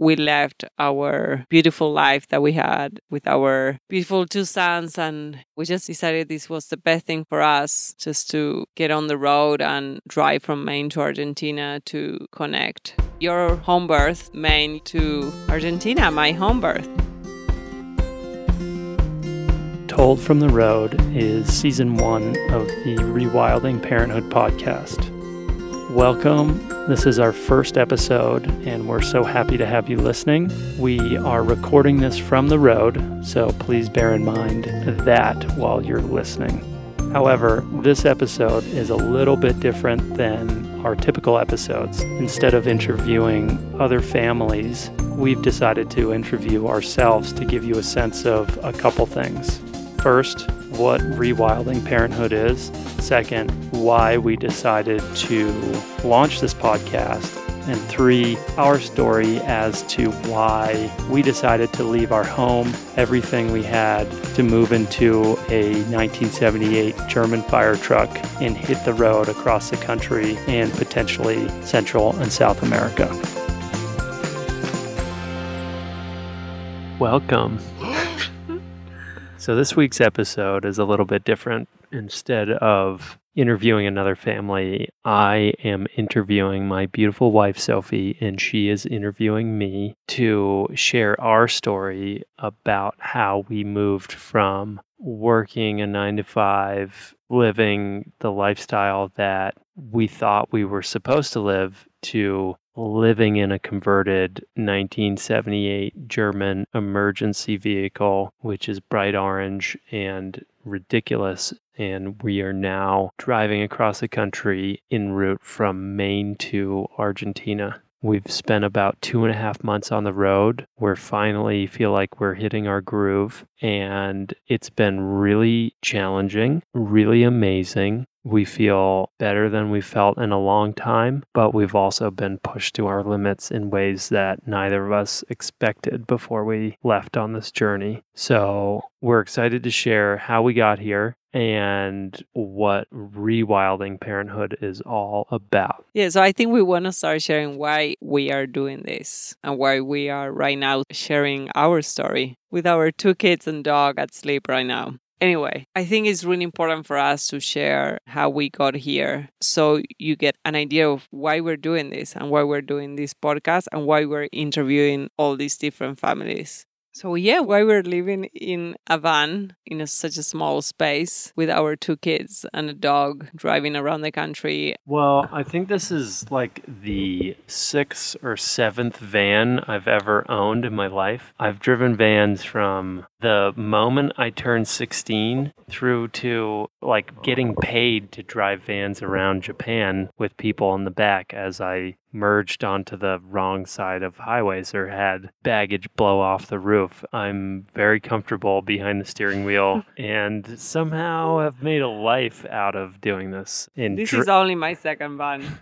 we left our beautiful life that we had with our beautiful two sons. And we just decided this was the best thing for us just to get on the road and drive from Maine to Argentina to connect your home birth, Maine to Argentina, my home birth. Told from the Road is season one of the Rewilding Parenthood podcast. Welcome. This is our first episode, and we're so happy to have you listening. We are recording this from the road, so please bear in mind that while you're listening. However, this episode is a little bit different than our typical episodes. Instead of interviewing other families, we've decided to interview ourselves to give you a sense of a couple things. First, what rewilding parenthood is. Second, why we decided to launch this podcast. And three, our story as to why we decided to leave our home, everything we had, to move into a 1978 German fire truck and hit the road across the country and potentially Central and South America. Welcome. So, this week's episode is a little bit different. Instead of interviewing another family, I am interviewing my beautiful wife, Sophie, and she is interviewing me to share our story about how we moved from working a nine to five, living the lifestyle that we thought we were supposed to live, to living in a converted 1978 German emergency vehicle, which is bright orange and ridiculous. And we are now driving across the country en route from Maine to Argentina. We've spent about two and a half months on the road. We're finally feel like we're hitting our groove, and it's been really challenging, really amazing. We feel better than we felt in a long time, but we've also been pushed to our limits in ways that neither of us expected before we left on this journey. So, we're excited to share how we got here and what rewilding parenthood is all about. Yeah, so I think we want to start sharing why we are doing this and why we are right now sharing our story with our two kids and dog at sleep right now. Anyway, I think it's really important for us to share how we got here so you get an idea of why we're doing this and why we're doing this podcast and why we're interviewing all these different families. So yeah, why we're living in a van in a, such a small space with our two kids and a dog driving around the country. Well, I think this is like the sixth or seventh van I've ever owned in my life. I've driven vans from the moment I turned 16 through to like getting paid to drive vans around Japan with people in the back as I merged onto the wrong side of highways or had baggage blow off the roof. I'm very comfortable behind the steering wheel and somehow have made a life out of doing this. In this dr- is only my second van.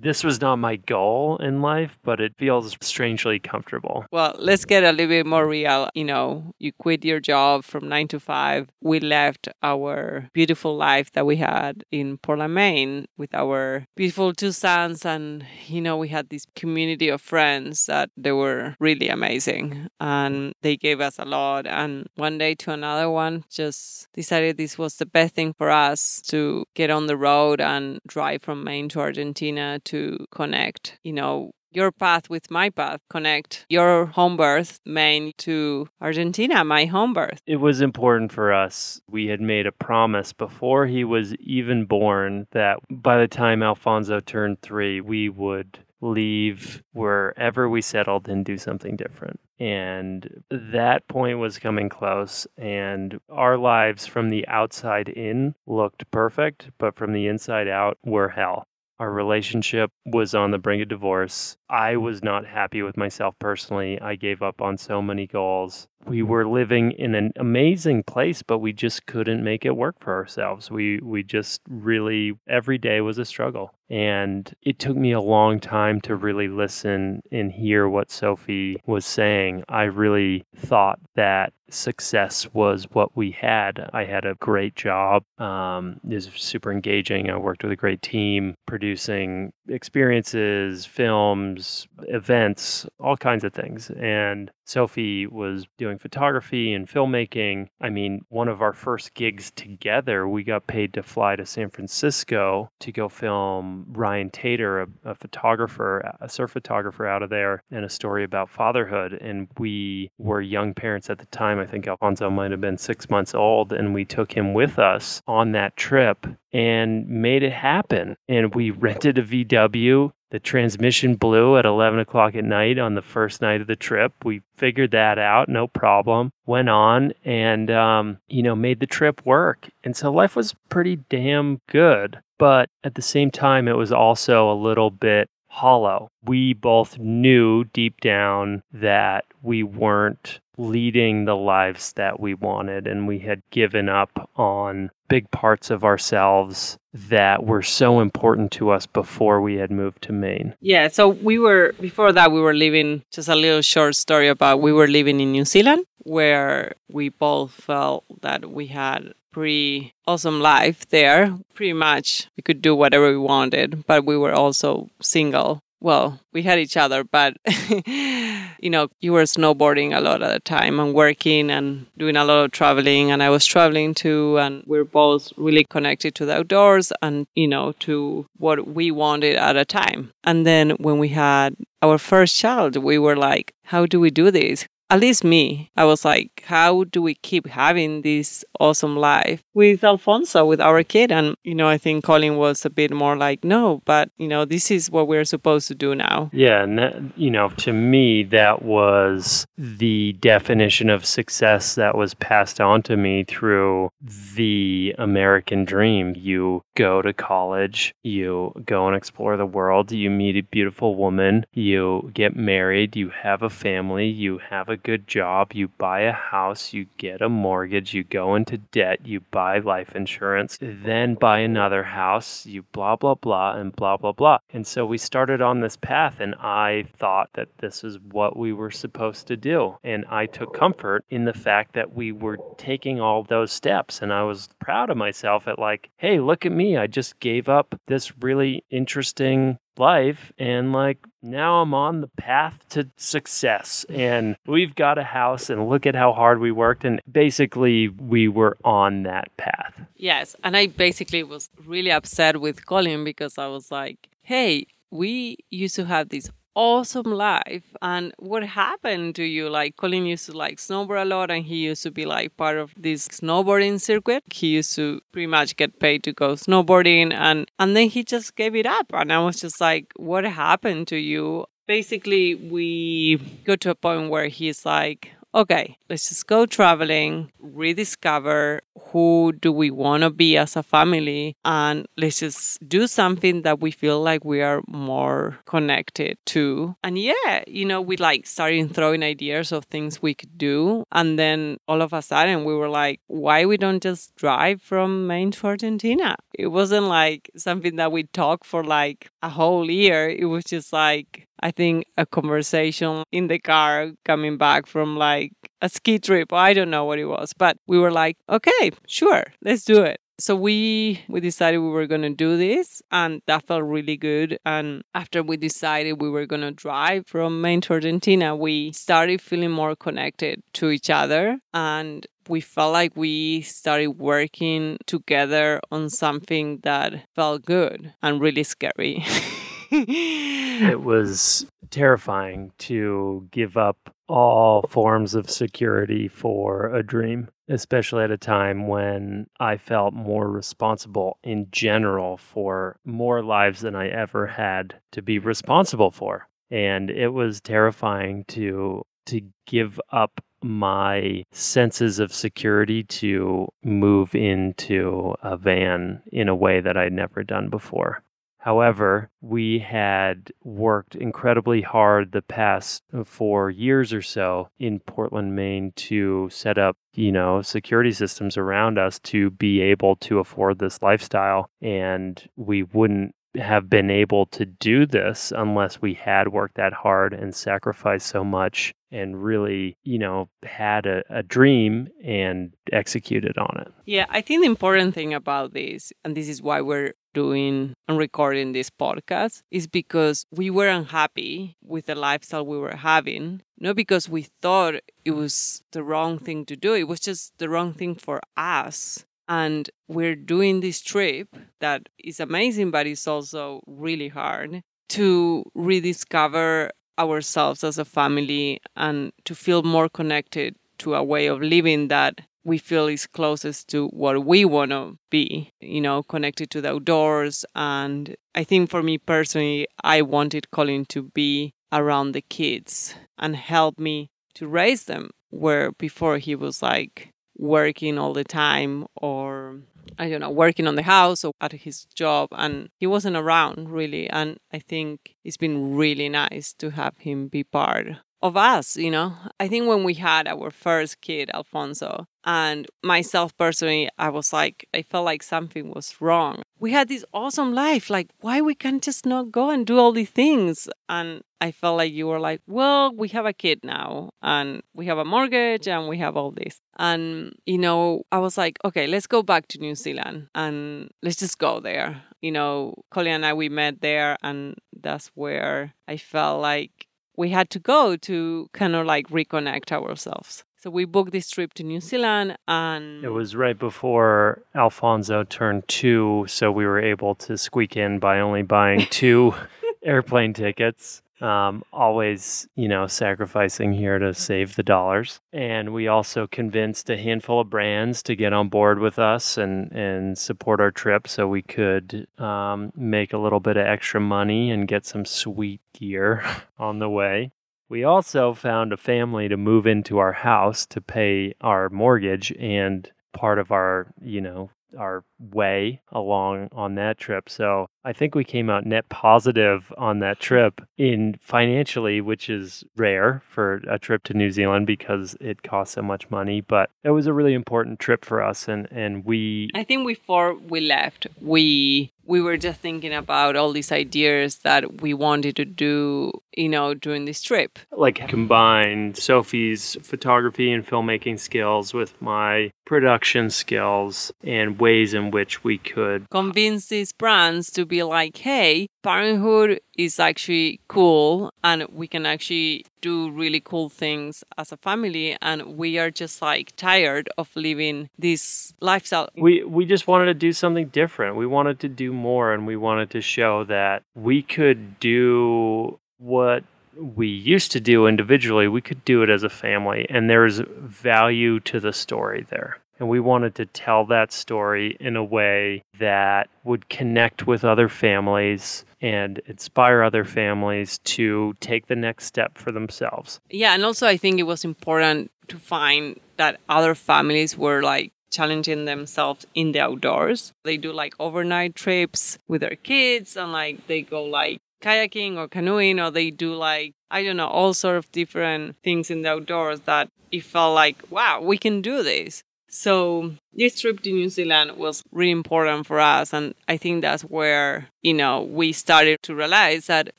This was not my goal in life, but it feels strangely comfortable. Well, let's get a little bit more real. You know, you quit your job from nine to five. We left our beautiful life that we had in Portland, Maine with our beautiful two sons and, you know, we had this community of friends that they were really amazing and they gave us a lot. And one day to another one, just decided this was the best thing for us to get on the road and drive from Maine to Argentina to connect, you know, your path with my path, connect your home birth, Maine, to Argentina, my home birth. It was important for us. We had made a promise before he was even born that by the time Alfonso turned three, we would leave wherever we settled and do something different. And that point was coming close, and our lives from the outside in looked perfect, but from the inside out were hell. Our relationship was on the brink of divorce. I was not happy with myself personally. I gave up on so many goals. We were living in an amazing place, but we just couldn't make it work for ourselves. We we just really every day was a struggle. And it took me a long time to really listen and hear what Sophie was saying. I really thought that success was what we had. I had a great job. Um, it was super engaging. I worked with a great team, producing experiences, films, events, all kinds of things. And Sophie was doing photography and filmmaking. I mean, one of our first gigs together, we got paid to fly to San Francisco to go film Ryan Tater, a, a photographer, a surf photographer out of there, and a story about fatherhood. And we were young parents at the time. I think Alfonso might have been six months old, and we took him with us on that trip and made it happen. And we rented a VW the transmission blew at 11 o'clock at night on the first night of the trip. We figured that out, no problem. Went on and, um, you know, made the trip work. And so life was pretty damn good. But at the same time, it was also a little bit hollow. We both knew deep down that we weren't leading the lives that we wanted, and we had given up on big parts of ourselves that were so important to us before we had moved to Maine. Yeah, so we were before that we were living just a little short story about we were living in New Zealand where we both felt that we had pretty awesome life there. Pretty much we could do whatever we wanted, but we were also single. Well, we had each other, but you know, you were snowboarding a lot at the time and working and doing a lot of traveling. And I was traveling too. And we're both really connected to the outdoors and, you know, to what we wanted at a time. And then when we had our first child, we were like, how do we do this? At least me, I was like, how do we keep having this awesome life with Alfonso, with our kid? And, you know, I think Colin was a bit more like, no, but, you know, this is what we're supposed to do now. Yeah. And, that, you know, to me, that was the definition of success that was passed on to me through the American dream. You go to college, you go and explore the world, you meet a beautiful woman, you get married, you have a family, you have a good job, you buy a house, you get a mortgage, you go into debt, you buy life insurance, then buy another house, you blah, blah, blah, and blah, blah, blah. And so we started on this path, and I thought that this is what we were supposed to do. And I took comfort in the fact that we were taking all those steps. And I was proud of myself at, like, hey, look at me. I just gave up this really interesting life and like now I'm on the path to success and we've got a house and look at how hard we worked and basically we were on that path. Yes, and I basically was really upset with Colin because I was like, "Hey, we used to have this awesome life. And what happened to you? Like Colin used to like snowboard a lot and he used to be like part of this snowboarding circuit. He used to pretty much get paid to go snowboarding and and then he just gave it up. And I was just like, what happened to you? Basically we got to a point where he's like, okay, let's just go traveling, rediscover who do we want to be as a family, and let's just do something that we feel like we are more connected to. And yeah, you know, we like started throwing ideas of things we could do. And then all of a sudden we were like, why we don't just drive from Maine to Argentina? It wasn't like something that we talked for like a whole year. It was just like, I think a conversation in the car coming back from like a ski trip. I don't know what it was, but we were like, okay, sure, let's do it. So we we decided we were going to do this and that felt really good and after we decided we were going to drive from Maine to Argentina, we started feeling more connected to each other and we felt like we started working together on something that felt good and really scary. it was terrifying to give up all forms of security for a dream, especially at a time when I felt more responsible in general for more lives than I ever had to be responsible for. And it was terrifying to to give up my senses of security to move into a van in a way that I'd never done before. However, we had worked incredibly hard the past uh, four years or so in Portland, Maine to set up, you know, security systems around us to be able to afford this lifestyle. And we wouldn't have been able to do this unless we had worked that hard and sacrificed so much and really, you know, had a, a dream and executed on it. Yeah, I think the important thing about this, and this is why we're doing and recording this podcast, is because we were unhappy with the lifestyle we were having. Not because we thought it was the wrong thing to do, it was just the wrong thing for us. And we're doing this trip that is amazing, but it's also really hard to rediscover ourselves as a family and to feel more connected to a way of living that we feel is closest to what we want to be, you know, connected to the outdoors. And I think for me personally, I wanted Colin to be around the kids and help me to raise them, where before he was like working all the time or I don't know, working on the house or at his job, and he wasn't around really. And I think it's been really nice to have him be part of us, you know. I think when we had our first kid, Alfonso, and myself personally, I was like, I felt like something was wrong. We had this awesome life. Like, why we can't just not go and do all these things? And I felt like you were like, well, we have a kid now and we have a mortgage and we have all this. And, you know, I was like, okay, let's go back to New Zealand and let's just go there. You know, Colin and I, we met there and that's where I felt like we had to go to kind of like reconnect ourselves. So we booked this trip to New Zealand and it was right before Alfonso turned 2, so we were able to squeak in by only buying two airplane tickets. Um, always, you know, sacrificing here to save the dollars. And we also convinced a handful of brands to get on board with us and, and support our trip so we could um, make a little bit of extra money and get some sweet gear on the way. We also found a family to move into our house to pay our mortgage and part of our, you know, our way along on that trip. So I think we came out net positive on that trip in financially, which is rare for a trip to New Zealand because it costs so much money. But it was a really important trip for us and, and we I think before we left, we we were just thinking about all these ideas that we wanted to do, you know, during this trip. Like combine Sophie's photography and filmmaking skills with my production skills and ways in which we could convince these brands to be like, hey, parenthood is actually cool and we can actually do really cool things as a family and we are just like tired of living this lifestyle. We we just wanted to do something different. We wanted to do more and we wanted to show that we could do what we used to do individually. We could do it as a family and there's value to the story there and we wanted to tell that story in a way that would connect with other families and inspire other families to take the next step for themselves. Yeah, and also I think it was important to find that other families were like challenging themselves in the outdoors. They do like overnight trips with their kids and like they go like kayaking or canoeing or they do like I don't know all sort of different things in the outdoors that it felt like wow, we can do this. So this trip to New Zealand was really important for us. And I think that's where, you know, we started to realize that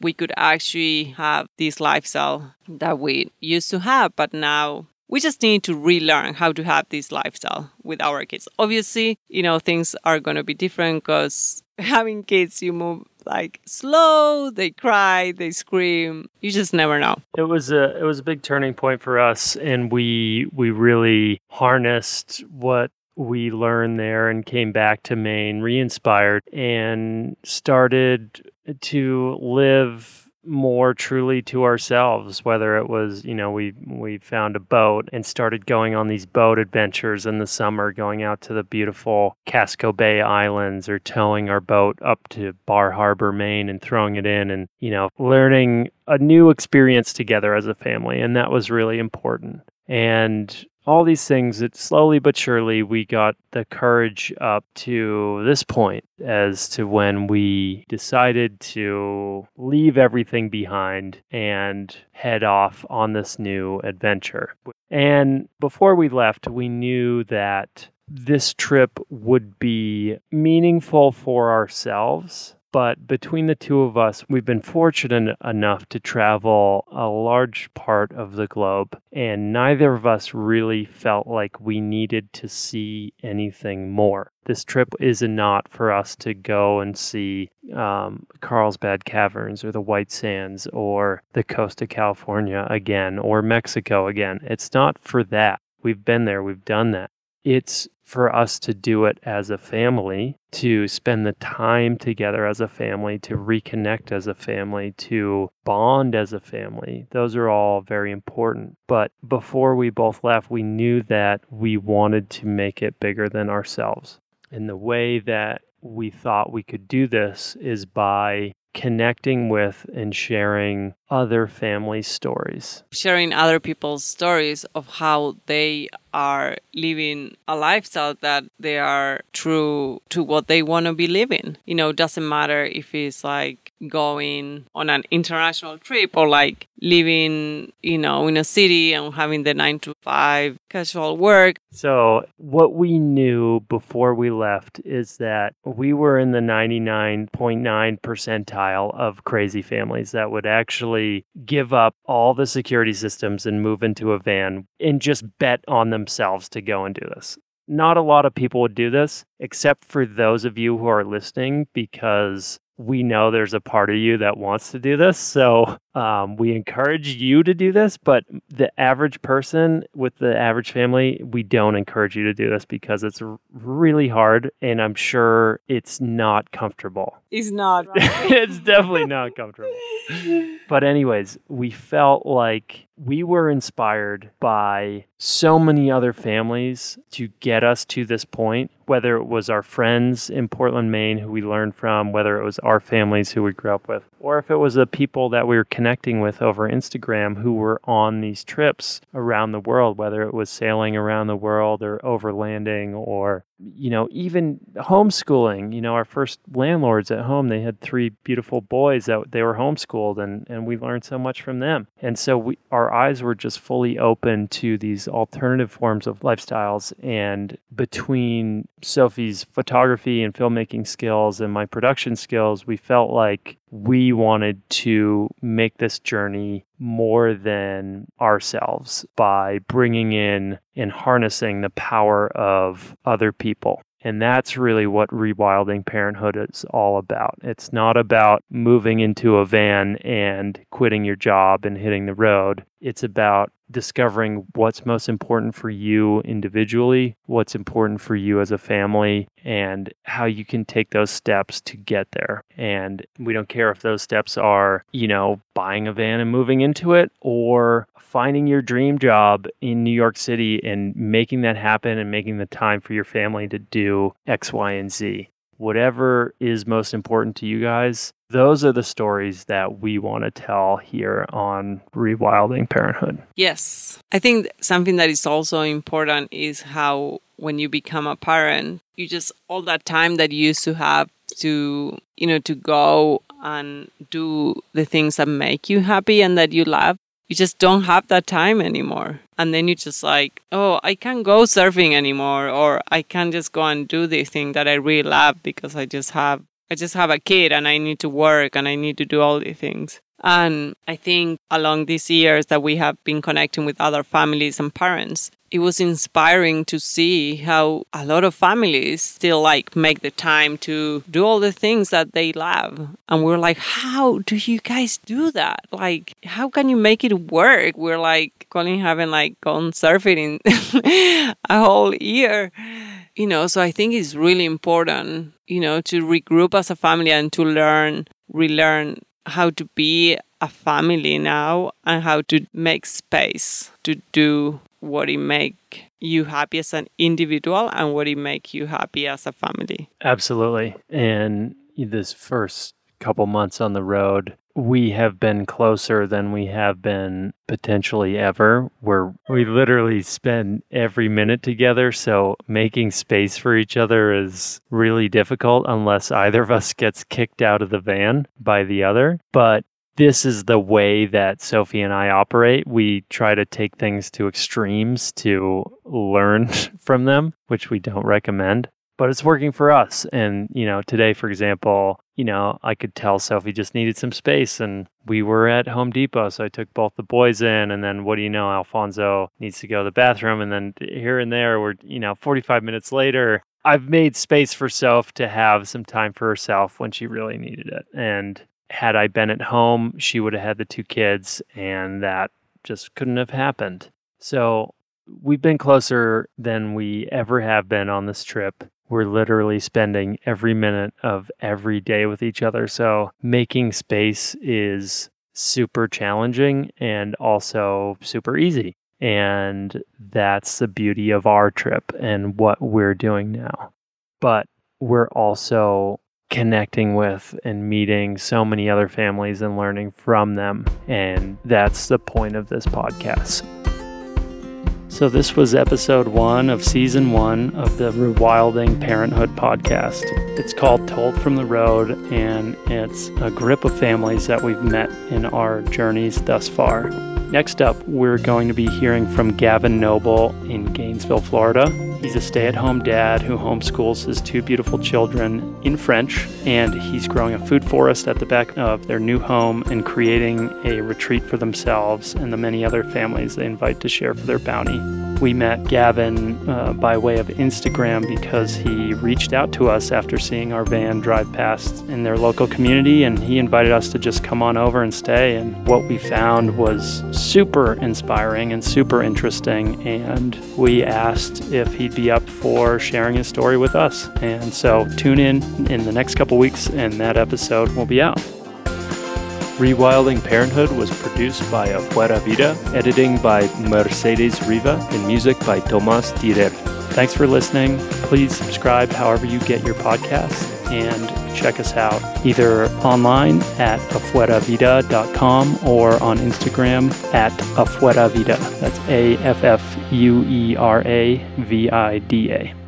we could actually have this lifestyle that we used to have, but now we just need to relearn how to have this lifestyle with our kids. Obviously, you know, things are going to be different because having kids, you move like slow, they cry, they scream. You just never know. It was a it was a big turning point for us and we we really harnessed what we learned there and came back to Maine re-inspired and started to live more truly to ourselves whether it was you know we we found a boat and started going on these boat adventures in the summer going out to the beautiful Casco Bay Islands or towing our boat up to Bar Harbor Maine and throwing it in and you know learning a new experience together as a family and that was really important. And all these things that slowly but surely we got the courage up to this point as to when we decided to leave everything behind and head off on this new adventure. And before we left, we knew that this trip would be meaningful for ourselves But between the two of us, we've been fortunate enough to travel a large part of the globe, and neither of us really felt like we needed to see anything more. This trip is not for us to go and see um, Carlsbad Caverns or the White Sands or the coast of California again or Mexico again. It's not for that. We've been there, we've done that. It's for us to do it as a family, to spend the time together as a family, to reconnect as a family, to bond as a family. Those are all very important. But before we both left, we knew that we wanted to make it bigger than ourselves. And the way that we thought we could do this is by connecting with and sharing other family stories. Sharing other people's stories of how they are living a lifestyle that they are true to what they want to be living. You know, doesn't matter if it's like going on an international trip or like living, you know, in a city and having the nine to five casual work. So, what we knew before we left is that we were in the 99.9 percentile of crazy families that would actually give up all the security systems and move into a van and just bet on themselves to go and do this. Not a lot of people would do this, except for those of you who are listening, because we know there's a part of you that wants to do this. So um, we encourage you to do this, but the average person with the average family, we don't encourage you to do this because it's really hard and I'm sure it's not comfortable. It's not. Right? it's definitely not comfortable. but, anyways, we felt like we were inspired by so many other families to get us to this point, whether it was our friends in Portland, Maine, who we learned from, whether it was our families who we grew up with, or if it was the people that we were connecting with over Instagram who were on these trips around the world, whether it was sailing around the world or overlanding or you know, even homeschooling, you know, our first landlords at home, they had three beautiful boys that they were homeschooled and, and we learned so much from them. And so we, our eyes were just fully open to these alternative forms of lifestyles. And between Sophie's photography and filmmaking skills and my production skills, we felt like we wanted to make this journey more than ourselves by bringing in and harnessing the power of other people. And that's really what rewilding parenthood is all about. It's not about moving into a van and quitting your job and hitting the road. It's about discovering what's most important for you individually, what's important for you as a family, and how you can take those steps to get there. And we don't care if those steps are, you know, buying a van and moving into it or finding your dream job in New York City and making that happen and making the time for your family to do X, Y, and Z. Whatever is most important to you guys, those are the stories that we want to tell here on Rewilding Parenthood. Yes. I think something that is also important is how when you become a parent, you just all that time that you used to have to, you know, to go and do the things that make you happy and that you love. You just don't have that time anymore. And then you just like, oh, I can't go surfing anymore, or I can't just go and do the thing that I really love because I just have I just have a kid and I need to work and I need to do all these things. And I think along these years that we have been connecting with other families and parents, it was inspiring to see how a lot of families still like make the time to do all the things that they love. And we're like, how do you guys do that? Like, how can you make it work? We're like, Colin haven't like gone surfing in a whole year you know so i think it's really important you know to regroup as a family and to learn relearn how to be a family now and how to make space to do what it make you happy as an individual and what it make you happy as a family. Absolutely. And this first couple months on the road we have been closer than we have been potentially ever where we literally spend every minute together. So making space for each other is really difficult unless either of us gets kicked out of the van by the other. But this is the way that Sophie and I operate. We try to take things to extremes to learn from them, which we don't recommend but it's working for us. And, you know, today, for example, you know, I could tell Sophie just needed some space and we were at Home Depot. So I took both the boys in. And then what do you know? Alfonso needs to go to the bathroom. And then here and there, we're, you know, 45 minutes later, I've made space for Soph to have some time for herself when she really needed it. And had I been at home, she would have had the two kids, and that just couldn't have happened. So we've been closer than we ever have been on this trip we're literally spending every minute of every day with each other. So making space is super challenging and also super easy. And that's the beauty of our trip and what we're doing now. But we're also connecting with and meeting so many other families and learning from them. And that's the point of this podcast. So, this was episode one of season one of the Rewilding Parenthood podcast. It's called Told from the Road, and it's a grip of families that we've met in our journeys thus far. Next up, we're going to be hearing from Gavin Noble in Gainesville, Florida. He's a stay at home dad who homeschools his two beautiful children in French, and he's growing a food forest at the back of their new home and creating a retreat for themselves and the many other families they invite to share for their bounty. We met Gavin uh, by way of Instagram because he reached out to us after seeing our van drive past in their local community, and he invited us to just come on over and stay. And what we found was super inspiring and super interesting. And we asked if he'd be up for sharing his story with us. And so tune in in the next couple weeks, and that episode will be out. Rewilding Parenthood was produced by Afuera Vida, editing by Mercedes Riva, and music by Tomas Tirer. Thanks for listening. Please subscribe however you get your podcasts and check us out either online at afueravida.com or on Instagram at afueravida. That's A F F U E R A V I D A.